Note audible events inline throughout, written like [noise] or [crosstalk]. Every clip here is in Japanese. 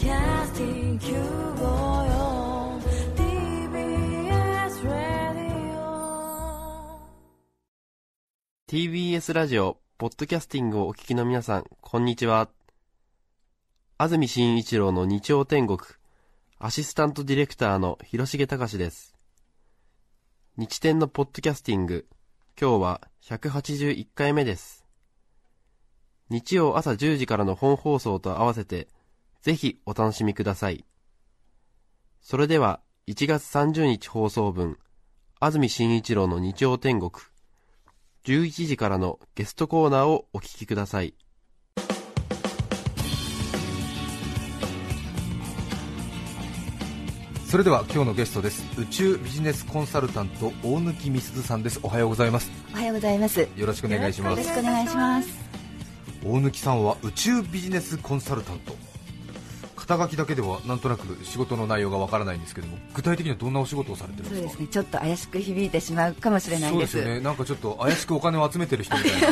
podcasting 954 TBS Radio TBS ラジオ、ポッドキャスティングをお聞きの皆さん、こんにちは。安住紳一郎の日曜天国、アシスタントディレクターの広重隆です。日天のポッドキャスティング、今日は181回目です。日曜朝10時からの本放送と合わせて、ぜひお楽しみください。それでは、1月30日放送分、安住紳一郎の日曜天国、11時からのゲストコーナーをお聞きください。それでは今日のゲストです宇宙ビジネスコンサルタント大貫美鈴さんですおはようございますおはようございます。よよろしくお願いしますろしくお願いします。大貫さんは宇宙ビジネスコンサルタント肩書きだけではなんとなく仕事の内容がわからないんですけども具体的にはどんなお仕事をされてるんでか？そうですすね。ちょっと怪しく響いてしまうかもしれないで。そうですすよね。なんかちょっと怪しくお金を集めてる人みたいな。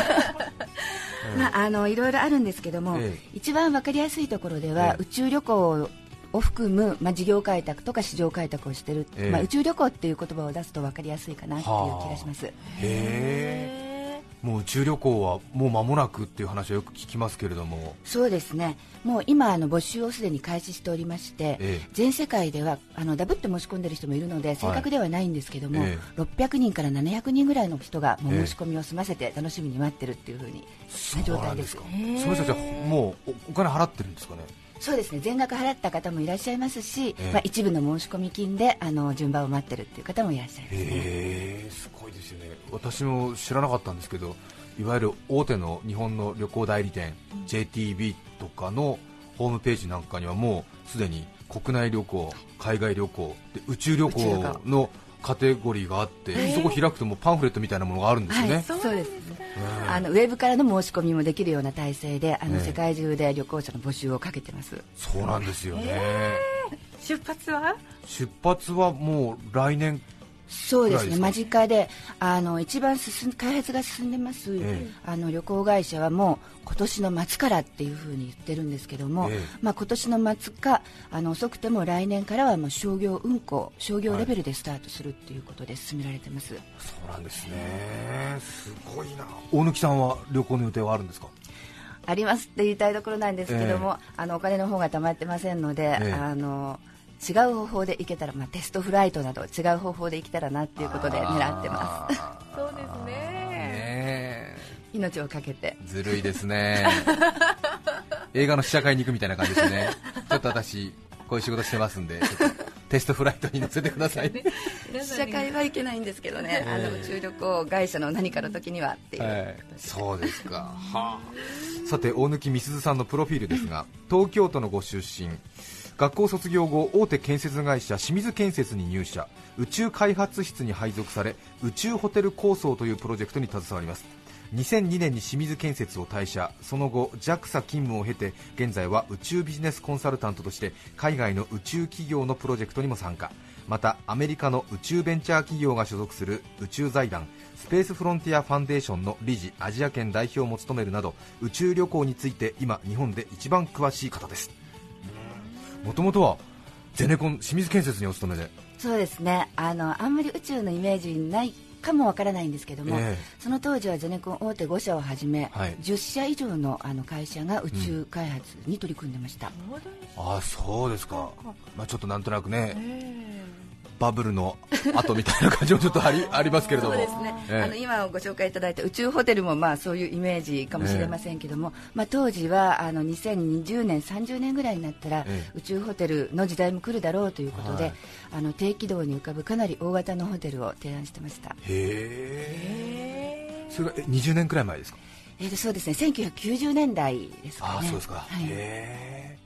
[laughs] まああのいろいろあるんですけども、ええ。一番わかりやすいところでは、ええ。宇宙旅行を含むまあ事業開拓とか市場開拓をしてる、ええ。まあ宇宙旅行っていう言葉を出すとわかりやすいかなっていう気がします。へえもう宇宙旅行はもう間もなくっていう話はよく聞きますけれども。そうですね。もう今あの募集をすでに開始しておりまして、ええ。全世界ではあのダブって申し込んでる人もいるので正確ではないんですけども、え600人から700人ぐらいの人がもう申し込みを済ませて楽しみに待ってるっていうふうにな状態です。かその人たちはもうおお金払ってるんですかね？そうですね。全額払った方もいらっしゃいますし、ええ。まあ、一部の申し込み金であの順番を待ってるっていう方もいらっしゃいます。ね、へえすごいですよね。私も知らなかったんですけどいわゆる大手の日本の旅行代理店、JTB とかのホームページなんかにはもうすでに国内旅行海外旅行で宇宙旅行のカテゴリーがあって、そこ開くともうパンフレットみたいなものがあるんですよね、はい、そうですあのウェブからの申し込みもできるような体制であの、ええ。世界中で旅行者の募集をかけてます。そうなんですよね、出発は？出発はもう来年そうですね。間近であの一番進ん開発が進んでます、ええ。あの旅行会社はもう今年の末からっていうふうに言ってるんですけども、ええ。まあ、今年の末かあの遅くても来年からはもう商業運航商業レベルでスタートするっていうことで進められてます、そうなんですね。すごいな。大貫さんは旅行の予定はあるんですか？ありますって言いたいところなんですけども、え。あのお金の方が貯まってませんので、ええ。あの違う方法で行けたら、まあ、テストフライトなど違う方法で行けたらなっていうことで狙ってます。す [laughs] そうですね。ね命をかけて。ずるいですね。[laughs] 映画の試写会に行くみたいな感じですね。ちょっと私こういう仕事してますんでちょっとテストフライトに乗せてください、試写会はいけないんですけどね、あの宇宙旅行会社の何かの時にはっていう、はい、そうですか、はあ、さて大貫美鈴さんのプロフィールですが東京都のご出身学校卒業後大手建設会社清水建設に入社。宇宙開発室に配属され宇宙ホテル構想というプロジェクトに携わります。2002年に清水建設を退社。その後 JAXA 勤務を経て現在は宇宙ビジネスコンサルタントとして海外の宇宙企業のプロジェクトにも参加。またアメリカの宇宙ベンチャー企業が所属する宇宙財団スペースフロンティアファンデーションの理事アジア圏代表も務めるなど宇宙旅行について今日本で一番詳しい方です。もともとはゼネコン清水建設にお勤めで。そうですね。あのあんまり宇宙のイメージないかもわからないんですけども、ええ。その当時はゼネコン大手5社をはじめ、はい。10社以上のあの会社が宇宙開発に取り組んでました、ああそうですか、まあ、ちょっとなんとなくね、バブルの後みたいな感じもちょっとあり [laughs] ありますけれども。そうですね、ええ。あの今ご紹介いただいた宇宙ホテルもまあそういうイメージかもしれませんけども、まあ、当時はあの2020年、30年ぐらいになったら、ええ。宇宙ホテルの時代も来るだろうということで、はい。あの低軌道に浮かぶかなり大型のホテルを提案してました、へえ。それがえ20年くらい前ですか？えーとそうですね。1990年代ですかね。ああそうですか、はい。へえ。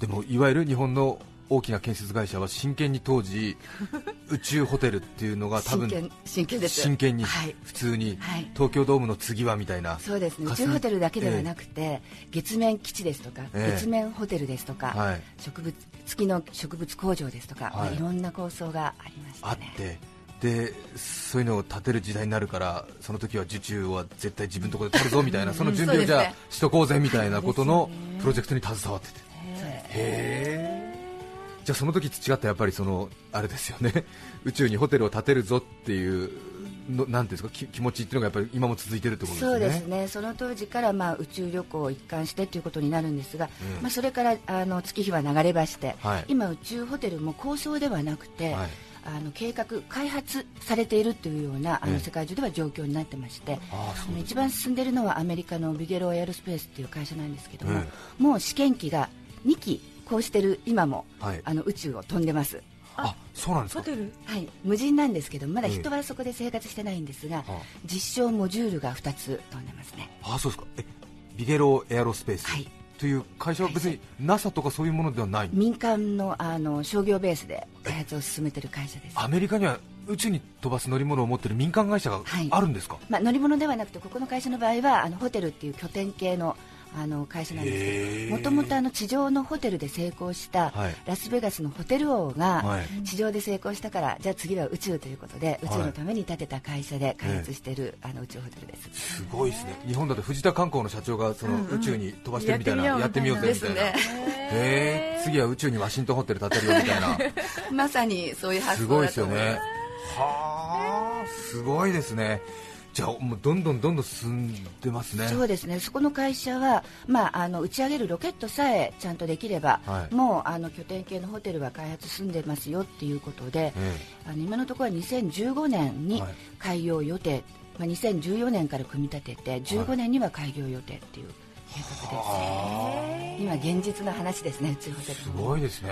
でもいわゆる日本の大きな建設会社は真剣に当時 [laughs] 宇宙ホテルっていうのが多分真剣真剣です。真剣にはい。普通にはい。東京ドームの次はみたいなそうですね。宇霞宙ホテルだけではなくて、月面基地ですとか、ええ。月面ホテルですとか、はい。植物月の植物工場ですとか、はい。まあいろんな構想がありましたあっねて。でそういうのを建てる時代になるからその時は受注は絶対自分のところで取るぞみたいなその準備をじゃあしとこうぜみたいなことのプロジェクトに携わってて。そうですへじゃあその時培ったやっぱりそのあれですよね。[laughs] 宇宙にホテルを建てるぞっていうのなんですか？き気持ちっていうのがやっぱり今も続いてるってことですね。そうですね。その当時からまあ宇宙旅行を一貫してということになるんですが、うん。まあ、それからあの月日は流れまして、はい。今、宇宙ホテルも構想ではなくて、はい。あの計画、開発されているというようなあええ。の世界中では状況になってまして、一番進んでいるのはアメリカのビゲローエアロスペースという会社なんですけども、えもう試験機が2機こうしてる今も、はい。あの宇宙を飛んでます。あそうなんですか？ホテル？はい、無人なんですけどまだええ。人はそこで生活してないんですが、あ実証モジュールが2つ飛んでますね。あそうですか。えビゲローエアロスペース、はい。という会社は別に NASA とかそういうものではない？民間のあの商業ベースで開発を進めている会社です、アメリカには宇宙に飛ばす乗り物を持っている民間会社がはい。あるんですか、まあ、乗り物ではなくてここの会社の場合はあのホテルっていう拠点系のあの会社なんですへけーどもともとあの地上のホテルで成功したはい。ラスベガスのホテル王がはい。地上で成功したからじゃあ次は宇宙ということで宇宙はいのために建てた会社で開発しているあの宇宙ホテルです。すごいですね。日本だと藤田観光の社長がその宇宙に飛ばしてるみたいな、うんやってみようぜみたいな。ですへえ次は宇宙にワシントンホテル建てるよみたいな。[laughs] まさにそういう発すごい想だです。よねと思います。はあすごいですねじゃあもうどんどんどんどん進んでますね。そうですね。そこの会社は、まあ、あの打ち上げるロケットさえちゃんとできれば、はい。もうあの拠点系のホテルは開発進んでますよっていうことで、えあの今のところは2015年にはい。開業予定、まあ、2014年から組み立てて15年には開業予定っていう計画です、今現実の話ですね宇宙ホテルすごいですね。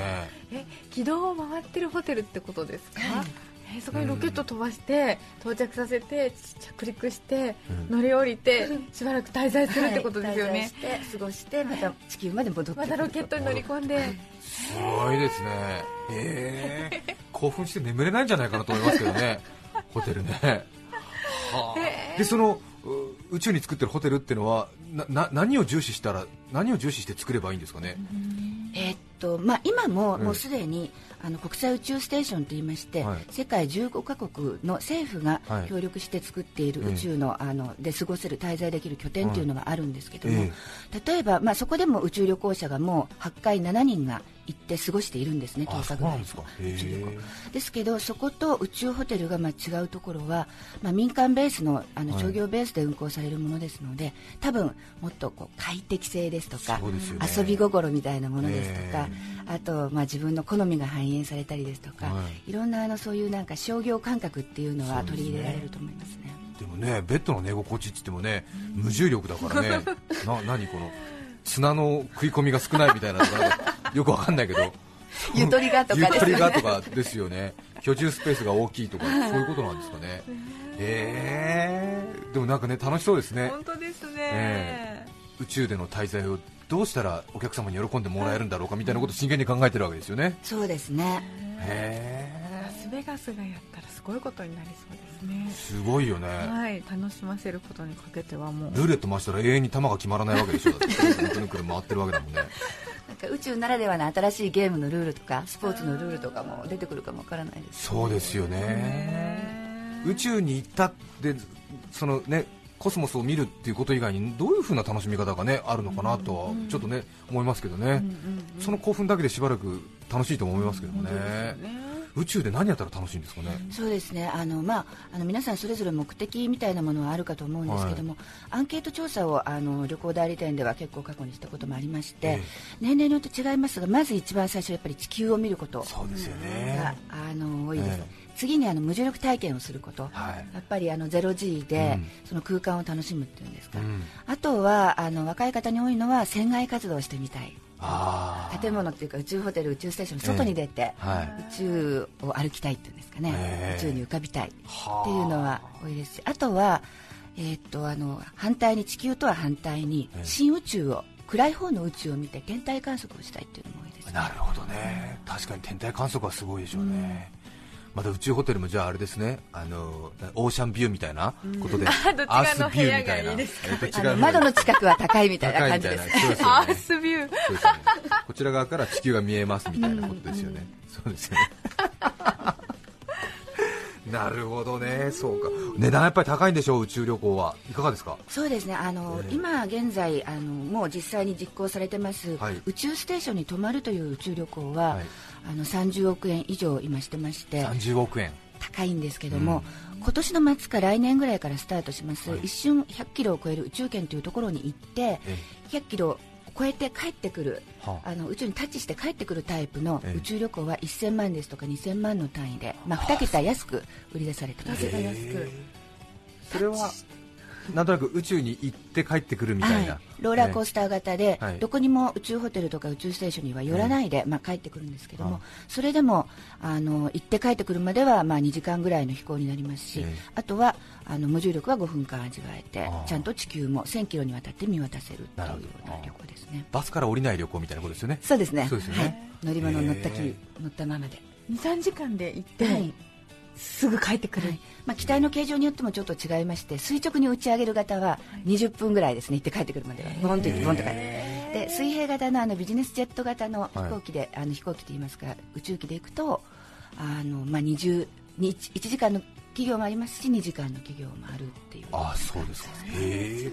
え軌道を回ってるホテルってことですか、はいえそこにロケット飛ばして到着させて着陸して、うん。乗り降りてしばらく滞在するってことですよね、はい。滞在して過ごしてまた地球まで戻ってまたロケットに乗り込んで、すごいですね。へえ [laughs] 興奮して眠れないんじゃないかなと思いますけどね。ホテルね。[laughs] はあ。でそのう宇宙に作ってるホテルっていうのはなな何を重視したら何を重視して作ればいいんですかね、えーっとまあ、今もええもうすでにあの国際宇宙ステーションといいまして、はい。世界15カ国の政府がはい。協力して作っているええ宇宙の,、あので過ごせる滞在できる拠点というのがあるんですけども、え例えば、まあ、そこでも宇宙旅行者がもう8回7人が行って過ごしているんですねあ10そう日ぐらいです宇宙旅行。えですけどそこと宇宙ホテルがまあ違うところは、まあ、民間ベースのあのはい。商業ベースで運行されるものですので、多分もっとこう快適性ですとかね。遊び心みたいなものですとかえ、あと、まあ、自分の好みが反映されたりですとか、、はい。ろんなあのそういうなんか商業感覚っていうのは取り入れられると思いますね。でもねベッドの寝心地って言ってもね無重力だからね [laughs] な何この砂の食い込みが少ないみたいなのがな？ん [laughs] かよくわかんないけど。[laughs] ゆとりがとかゆとりですよね。がとかですよね。居住スペースが大きいとかそういうことなんですかね。へえでもなんかね楽しそうですね。本当ですね、え宇宙での滞在をどうしたらお客様に喜んでもらえるんだろうかみたいなことを真剣に考えてるわけですよね。そうですね。へラスベガスがやったらすごいことになりそうですねえすごいよね。はい楽しませることにかけてはもう。ルーレット回したら永遠に球が決まらないわけでしょ。だってくるくる回ってるわけだもんね。なんか宇宙ならではの新しいゲームのルールとかスポーツのルールとかも出てくるかもわからないです。そうですよね。宇宙に行ったってそのねコスモスを見るっていうこと以外にどういう風な楽しみ方がねあるのかなとはちょっとね思いますけどね、その興奮だけでしばらく楽しいと思いますけどもね、宇宙で何やったら楽しいんですかね、そうですね。あの、まあ、あの皆さんそれぞれ目的みたいなものはあるかと思うんですけども、アンケート調査をあの旅行代理店では結構過去にしたこともありまして、ええ。年齢によって違いますがまず一番最初やっぱり地球を見ることそうですよがね、あの多いです、え次にあの無重力体験をすること、はい。やっぱりあの 0G でうん。その空間を楽しむっていうんですか、うん。あとはあの若い方に多いのは船外活動をしてみたい。建物っていうか宇宙ホテル宇宙ステーションの外に出て、はい。宇宙を歩きたいっていうんですかね、ええ。宇宙に浮かびたいってはあいうのは多いですし。あとは、えーっとあの反対に地球とは反対にええ。新宇宙を暗い方の宇宙を見て天体観測をしたいっていうのも多いです、なるほどね。確かに天体観測はすごいでしょうね、また宇宙ホテルもじゃああれですね。あのオーシャンビューみたいなことで、[laughs] どっち側のアースビューみたいな。いい？窓の近くは高いみたいな感じですですよね。アースビュー。ね。こちら側から地球が見えますみたいなことですよね、そうですよねなるほどね。そうか。値段やっぱり高いんでしょう宇宙旅行は。いかがですか？そうですね。あの、ええ。今現在あのもう実際に実行されてます、はい。宇宙ステーションに泊まるという宇宙旅行は、はい。あの30億円以上今してまして30億円。高いんですけども、今年の末か来年ぐらいからスタートします、はい。一瞬100キロを超える宇宙圏というところに行ってえ100キロを超えて帰ってくるはあ。あの宇宙にタッチして帰ってくるタイプのええ。宇宙旅行は1000万ですとか2000万の単位で、まあ、2桁安く売り出されてます。2桁安く。それはなんとなく宇宙に行って帰ってくるみたいな、はい、ローラーコーススター型で、はい。どこにも宇宙ホテルとか宇宙ステーションには寄らないで、まあ、帰ってくるんですけども、それでもあの行って帰ってくるまでは、まあ、2時間ぐらいの飛行になりますし、ええ。あとはあの無重力は5分間味わえてちゃんと地球も1000キロにわたって見渡せるというような旅行ですね。バスから降りない旅行みたいなことですよね。そうですね。そうですよね。はい、乗り物に乗ったき、へ乗ったままで、23時間で行って、はいすぐ帰ってくる、はい。まあ、機体の形状によってもちょっと違いまして垂直に打ち上げる型は20分ぐらいですね行って帰ってくるまでは。ボンと行ってボンと帰ってで水平型のあのビジネスジェット型の飛行機で、あの飛行機といいますか宇宙機で行くとあの、まあ、20に 1, 時間の企業もありますし2時間の企業もあるっていう。ああそうですか。へえ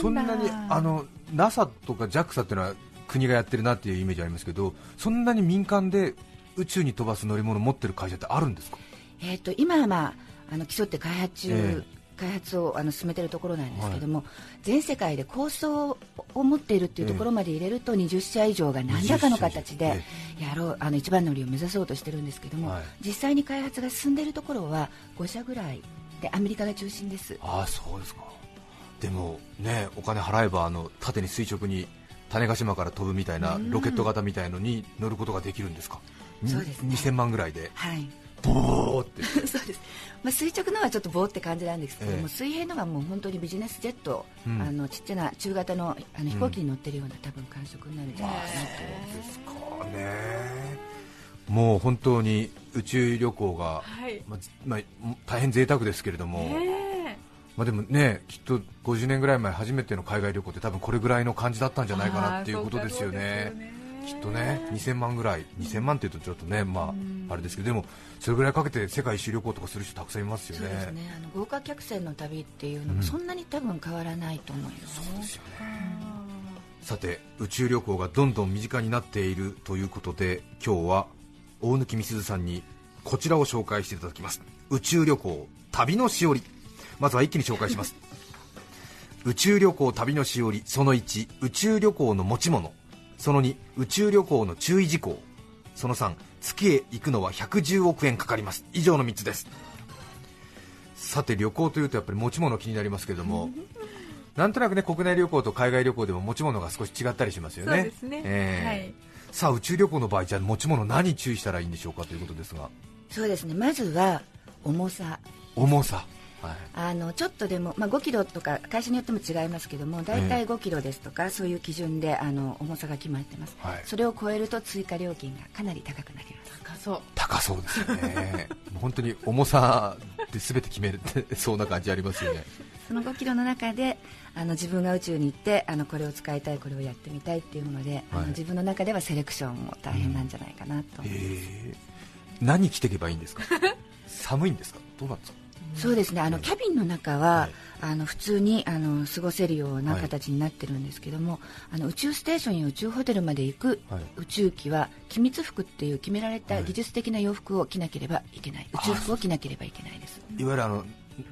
そんなにあの NASA とか JAXA っていうのは国がやってるなっていうイメージありますけどそんなに民間で宇宙に飛ばす乗り物を持ってる会社ってあるんですか？えー、と今は、まあ、あの競って開発中、え開発をあの進めているところなんですけども、全世界で構想を持っているっていうところまで入れると、20社以上が何らかの形20で社やろうあの一番乗りを目指そうとしてるんですけども、はい。実際に開発が進んでいるところは5社ぐらいでアメリカが中心です。ああそうですか。でもねお金払えばあの縦に垂直に種子島から飛ぶみたいなロケット型みたいのに乗ることができるんですか、にそうですね。2000万ぐらいで。はいボーって。[laughs] そうです、まあ、垂直のはちょっと棒って感じなんですけども、え。え水平のはもう本当にビジネスジェット、うん。あのちっちゃな中型のあの飛行機に乗ってるような、多分感触になるんじゃないかなとですかね。もう本当に宇宙旅行が、はい。まあずまあ、大変贅沢ですけれども、ねまあ、でもねきっと50年ぐらい前初めての海外旅行って多分これぐらいの感じだったんじゃないかなっていうことですよねきっとね2000万ぐらい2000万っていうとちょっとねまああれですけどでもそれぐらいかけて世界一周旅行とかする人たくさんいますよね。そうですね。あの豪華客船の旅っていうのもそんなに多分変わらないと思います、そうですよね。さて宇宙旅行がどんどん身近になっているということで今日は大貫美鈴さんにこちらを紹介していただきます。宇宙旅行旅のしおり。まずは一気に紹介します。宇宙旅行旅のしおりその1宇宙旅行の持ち物その2宇宙旅行の注意事項。その3月へ行くのは110億円かかります。以上の3つです。さて旅行というとやっぱり持ち物気になりますけれどもなんとなくね国内旅行と海外旅行でも持ち物が少し違ったりしますよね。そうですね。ええ。はい。さあ宇宙旅行の場合じゃあ持ち物何注意したらいいんでしょうかということですが。そうですね。まずは重さ。重さ、はい、あのちょっとでも、まあ、5キロとか会社によっても違いますけども大体5キロですとか、そういう基準であの重さが決まってます、はい。それを超えると追加料金がかなり高くなります。高そう。高そうですよね。[laughs] もう本当に重さで全て決めるってそうな感じありますよね。[laughs] その5キロの中であの自分が宇宙に行ってあのこれを使いたいこれをやってみたいっていうもので、あのはい自分の中ではセレクションも大変なんじゃないかなと、へえ何着ていけばいいんですか？[laughs] 寒いんですか？どうなんですか？そうですね。あのキャビンの中は、はい。あの普通にあの過ごせるようなはい形になってるんですけども、あの宇宙ステーションや宇宙ホテルまで行くはい。宇宙機は機密服っていう決められたはい。技術的な洋服を着なければいけない、宇宙服を着なければいけないです。いわゆるあの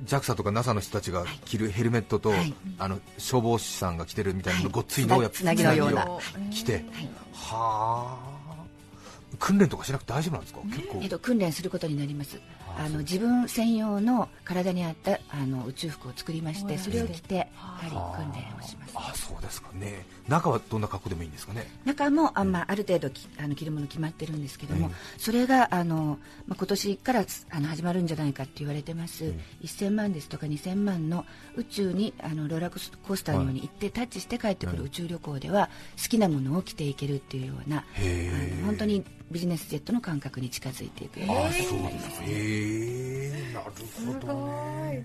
JAXA とか NASA の人たちが着るヘルメットと、はい。あの消防士さんが着てるみたいなはい。ごっついのをやっぱつなぎのような。着て。はい。はあ。訓練とかしなくて大丈夫なんですか、結構。えっと、訓練することになりますああの自分専用の体に合ったあの宇宙服を作りましてそれを着てやはり訓練をします。あそうですかね。中はどんな格好でもいいんですかね？中もあ,、まあ、ある程度きあの着るもの決まってるんですけども、えそれがあの、まあ、今年からつあの始まるんじゃないかって言われてます、1000万ですとか2000万の宇宙にあのローラーコースターのように行って、タッチして帰ってくる宇宙旅行では好きなものを着ていけるっていうような、本当にビジネスジェットの感覚に近づいていくようなあ形そうでになりますすえなるほどすごねい。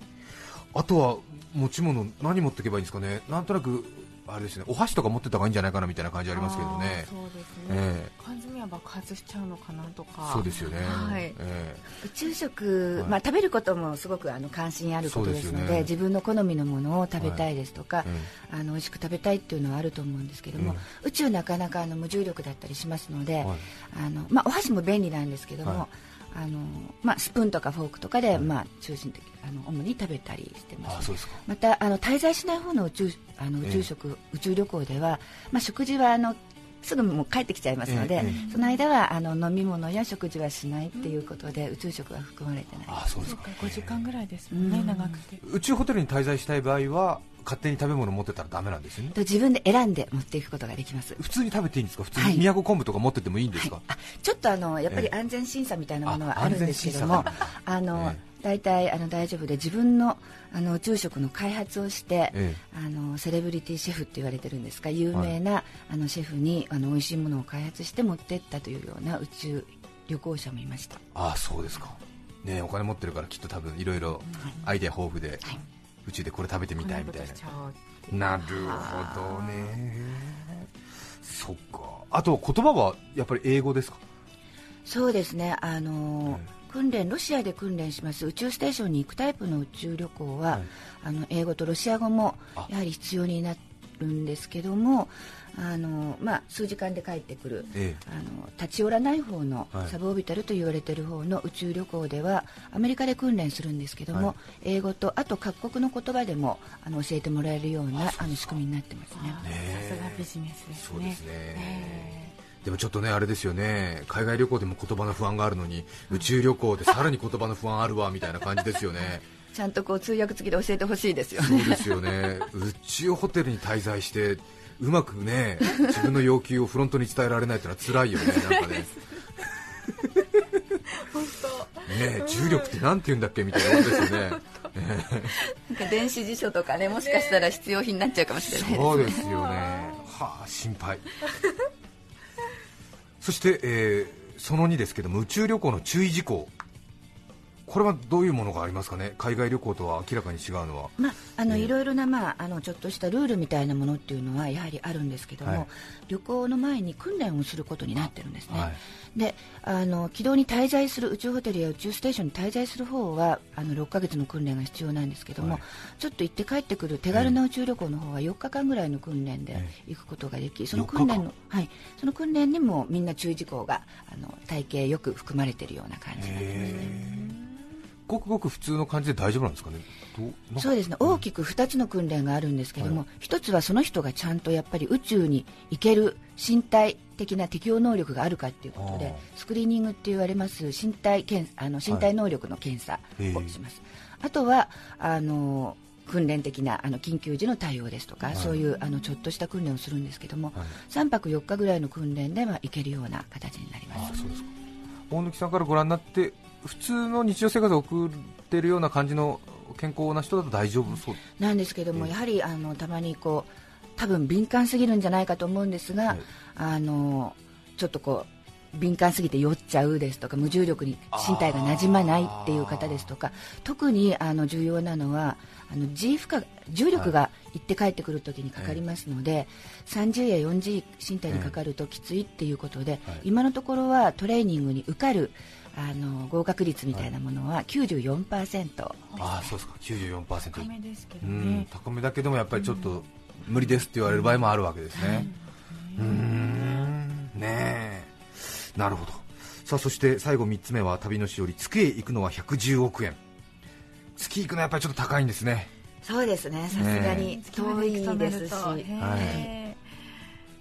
あとは持ち物何持っていけばいいんですかね。なんとなくあれですね。お箸とか持ってた方がいいんじゃないかなみたいな感じありますけどね。そうですね、え缶詰は爆発しちゃうのかなとか。そうですよね、はい。え宇宙食、はい。まあ、食べることもすごくあの関心あることですのでね。自分の好みのものを食べたいですとか、えあの美味しく食べたいっていうのはあると思うんですけども、宇宙なかなかあの無重力だったりしますので、はい。あのまあ、お箸も便利なんですけども、はいあのまあ、スプーンとかフォークとかで、まあ、中心的あの主に食べたりしてます、あそうですか。またあの滞在しない方の宇宙あの宇宙食、宇宙旅行では、まあ、食事はあのすぐもう帰ってきちゃいますので、えええその間はあの飲み物や食事はしないっていうことで、宇宙食は含まれてない。あそうですか。そうか5時間ぐらいですもんね、うん。長くて。宇宙ホテルに滞在したい場合は勝手に食べ物持ってたらダメなんですよね。と自分で選んで持っていくことができます。普通に食べていいんですか？普通はい。に宮古昆布とか持っててもいいんですか、あちょっとあのやっぱりええ安全審査みたいなものはああるんですけども、あの、え大体あの大丈夫で自分のあの宇宙食の開発をして、えあのセレブリティシェフって言われてるんですか有名な、あのシェフにあの美味しいものを開発して持ってったというような宇宙旅行者もいましたああそうですかねえお金持ってるからきっと多分いろいろアイデア豊富で、はい宇宙でこれ食べてみたいみたいな。ななるほどね。そっか。あと言葉はやっぱり英語ですか？そうですね。あの、え訓練ロシアで訓練します。宇宙ステーションに行くタイプの宇宙旅行は、はいあの英語とロシア語もあ。やはり必要になるんですけどもあの、まあ、数時間で帰ってくるえあの立ち寄らない方のはい。サブオービタルと言われている方の宇宙旅行ではアメリカで訓練するんですけども、はい。英語とあと各国の言葉でもあの教えてもらえるようなあの仕組みになってますね。さすがビジネスですね。そうですね。えでもちょっとねあれですよね。海外旅行でも言葉の不安があるのに宇宙旅行でさらに言葉の不安あるわみたいな感じですよねちゃんとこう通訳付きで教えてほしいですよね。そうですよね。宇宙ホテルに滞在してうまくね自分の要求をフロントに伝えられないってのは辛いよねなんかね。本ね重力ってなんて言うんだっけみたいなことですよね。[laughs] なんか電子辞書とかねもしかしたら必要品になっちゃうかもしれないですそうですよね。はあ心配。そして、えーその2ですけども宇宙旅行の注意事項これはどういうものがありますかね？海外旅行とは明らかに違うのは。まあ、あのええ。いろいろな、まあ、あのちょっとしたルールみたいなものっていうのはやはりあるんですけども、はい。旅行の前に訓練をすることになってるんですね、はい。であの軌道に滞在する宇宙ホテルや宇宙ステーションに滞在する方はあの6ヶ月の訓練が必要なんですけども、はい。ちょっと行って帰ってくる手軽な宇宙旅行の方は4日間ぐらいの訓練でえ行くことができ、その4日間？訓練の、はい、その訓練にもみんな注意事項があの体系よく含まれているような感じになってますね。ごくごく普通の感じで大丈夫なんですかね？そうですね。大きく2つの訓練があるんですけども、一つはその人がちゃんとやっぱり宇宙に行ける身体的な適応能力があるかということであスクリーニングって言われます身体検あの身体能力の検査をします、あとはあの訓練的なあの緊急時の対応ですとか、はい。そういうあのちょっとした訓練をするんですけども、はい。3泊4日ぐらいの訓練でまあ行けるような形になりあます大貫さんからご覧になって普通の日常生活を送ってるような感じの健康な人だと大丈夫そう？なんですけども、やはりあのたまにこう多分敏感すぎるんじゃないかと思うんですが、はい。あのちょっとこう敏感すぎて酔っちゃうですとか無重力に身体が馴染まないっていう方ですとか特にあの重要なのはあの G 負荷重力が行って帰ってくるときにかかりますので、30や40身体にかかるときついっていうことで、はい。今のところはトレーニングに受かるあの合格率みたいなものは94%、ああそうですか。94%高めですけどうんね、高めだけどもやっぱりちょっと無理ですって言われる場合もあるわけですね、うーん。ねえ。なるほど。さあそして最後3つ目は旅のしおり月へ行くのは110億円。月行くのはやっぱりちょっと高いんですね。そうですね。さすがに遠いですし、はい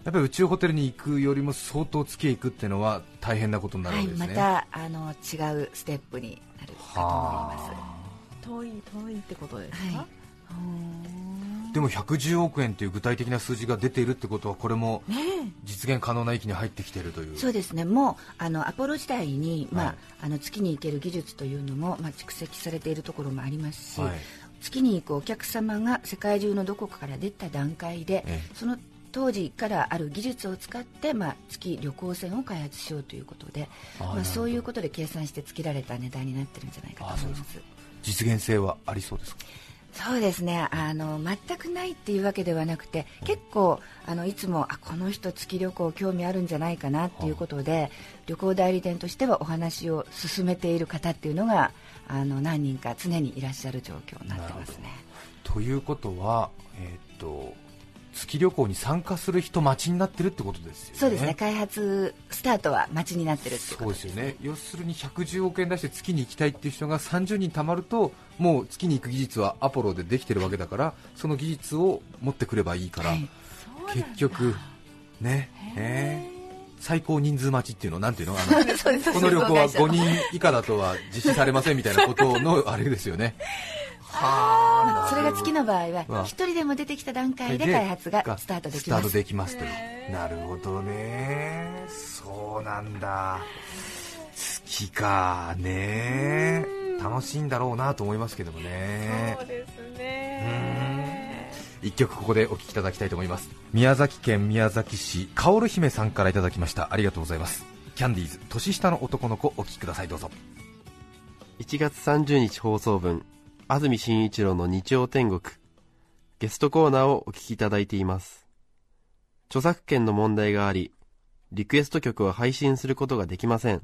やっぱり宇宙ホテルに行くよりも相当月へ行くっていうのは大変なことになるはい、わけですね、またあの違うステップになるかと思います。遠い遠いってことですか、はい。でも110億円という具体的な数字が出ているってことはこれも実現可能な域に入ってきているという。そうですね。もうあのアポロ時代に、まあはいあの月に行ける技術というのも、まあ、蓄積されているところもありますし、はい。月に行くお客様が世界中のどこかから出た段階で、ええ。その当時からある技術を使って、まあ、月旅行船を開発しようということでまあ、そういうことで計算してつけられた値段になってるんじゃないかと思います。実現性はありそうですか？そうですね。あの全くないっていうわけではなくて結構あのいつもあこの人月旅行興味あるんじゃないかなっていうことで、旅行代理店としてはお話を進めている方っていうのがあの何人か常にいらっしゃる状況になってますね。ということは、えーっと月旅行に参加する人待ちになってるってことですよね。そうですね。開発スタートは待ちになってるっていうそうことですよね。要するに110億円出して月に行きたいっていう人が30人貯まるともう月に行く技術はアポロでできてるわけだからその技術を持ってくればいいから、はい。結局ねへー。最高人数待ちっていうのなんていうの？あの [laughs] この旅行は5旅行会社の人以下だとは実施されませんみたいなことのあれですよねはあ。それが月の場合は一人でも出てきた段階で開発がスタートできスタートますできますという。なるほどね。そうなんだ。月かね。楽しいんだろうなと思いますけどもね。そうですね。一曲ここでお聴きいただきたいと思います。宮崎県宮崎市かおる姫さんからいただきました。ありがとうございます。キャンディーズ年下の男の子お聴きください。どうぞ。1月30日放送分安住紳一郎の日曜天国。ゲストコーナーをお聞きいただいています。著作権の問題がありリクエスト曲は配信することができません。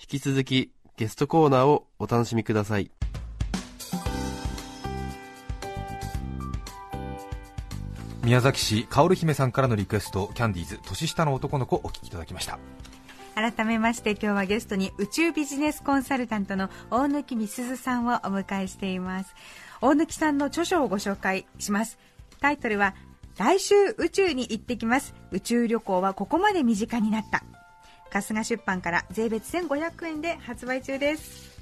引き続きゲストコーナーをお楽しみください。宮崎市かおる姫さんからのリクエストキャンディーズ年下の男の子お聴きいただきました。改めまして今日はゲストに宇宙ビジネスコンサルタントの大貫美鈴さんをお迎えしています。大貫さんの著書をご紹介します。タイトルは来週宇宙に行ってきます。宇宙旅行はここまで身近になった。春日出版から税別1500円で発売中です。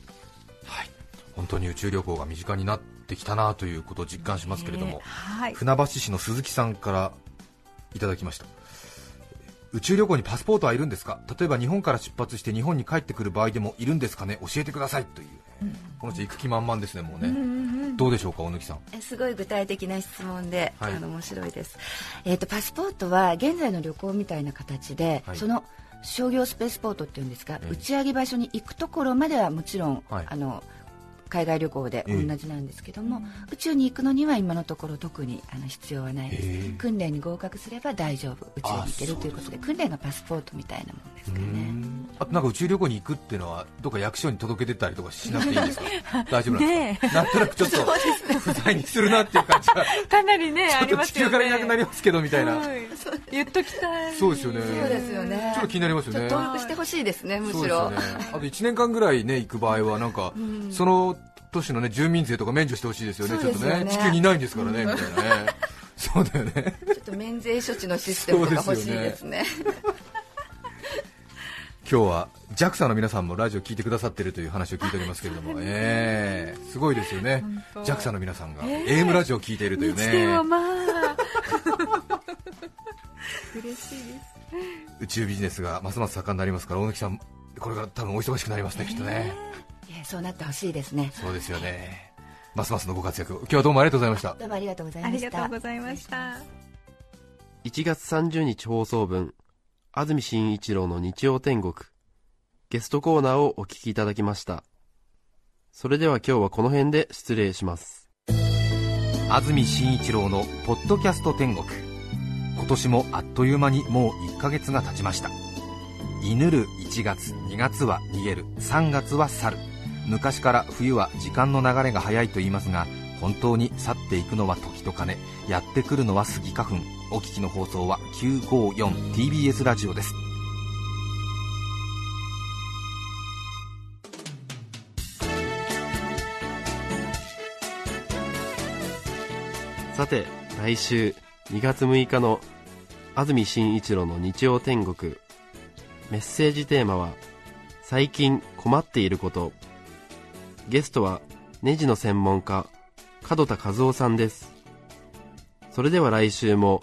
はい。本当に宇宙旅行が身近になってきたなということを実感しますけれども、え。ーはい。船橋市の鈴木さんからいただきました宇宙旅行にパスポートはいるんですか？例えば日本から出発して日本に帰ってくる場合でもいるんですかね？教えてください。という、この人行く気満々ですねもうね、どうでしょうか大貫さん。えすごい具体的な質問で、はい。あの面白いです、えー、とパスポートは現在の旅行みたいな形で、はい。その商業スペースポートっていうんですか、ええ打ち上げ場所に行くところまではもちろん、はい。あの海外旅行でええ。同じなんですけども、宇宙に行くのには今のところ特にあの必要はないです、ええ。訓練に合格すれば大丈夫。宇宙に行けるあということで訓練がパスポートみたいなもんですかねあとなんか宇宙旅行に行くっていうのはどっか役所に届け出たりとかしなくていいんですか？[laughs] 大丈夫なんですか、なんとなくちょっと不在にするなっていう感じがかなりねあ [laughs] ちょっと地球からいなくなりますけどみたいな、はい言っときたい。そうですよね。そうですよね。ちょっと気になりますよね。登録してほしいですねむしろ。ね。あと1年間ぐらいね行く場合はなんか、その都市のね住民税とか免除してほしいですよねそうですよね。ちょっとね。地球にいないんですからね、みたいなね。そうだよね。ちょっと免税処置のシステムとか欲しいですね今日は JAXA の皆さんもラジオ聞いてくださってるという話を聞いておりますけれども、えーすごいですよね。当。JAXA の皆さんが AM ラジオを聞いているという日電はね。ま [laughs] あ嬉しいです。宇宙ビジネスがますます盛んになりますから大貫さんこれから多分お忙しくなりますねきっとね。いやそうなってほしいですね。そうですよね。ますますのご活躍を今日はどうもありがとうございました。どうもありがとうございありました。がとうございました。1月30日放送分安住紳一郎の日曜天国。ゲストコーナーをお聞きいただきました。それでは今日はこの辺で失礼します。安住紳一郎の「ポッドキャスト天国」今年もあっという間にもう1ヶ月が経ちました。犬る1月2月は逃げる。3月は去る。昔から冬は時間の流れが早いと言いますが本当に去っていくのは時と金。やってくるのはスギ花粉。お聞きの放送は 954TBS ラジオです。さて来週2月6日の安住紳一郎の日曜天国。メッセージテーマは「最近困っていること」ゲストはネジの専門家門田和夫さんです。それでは来週も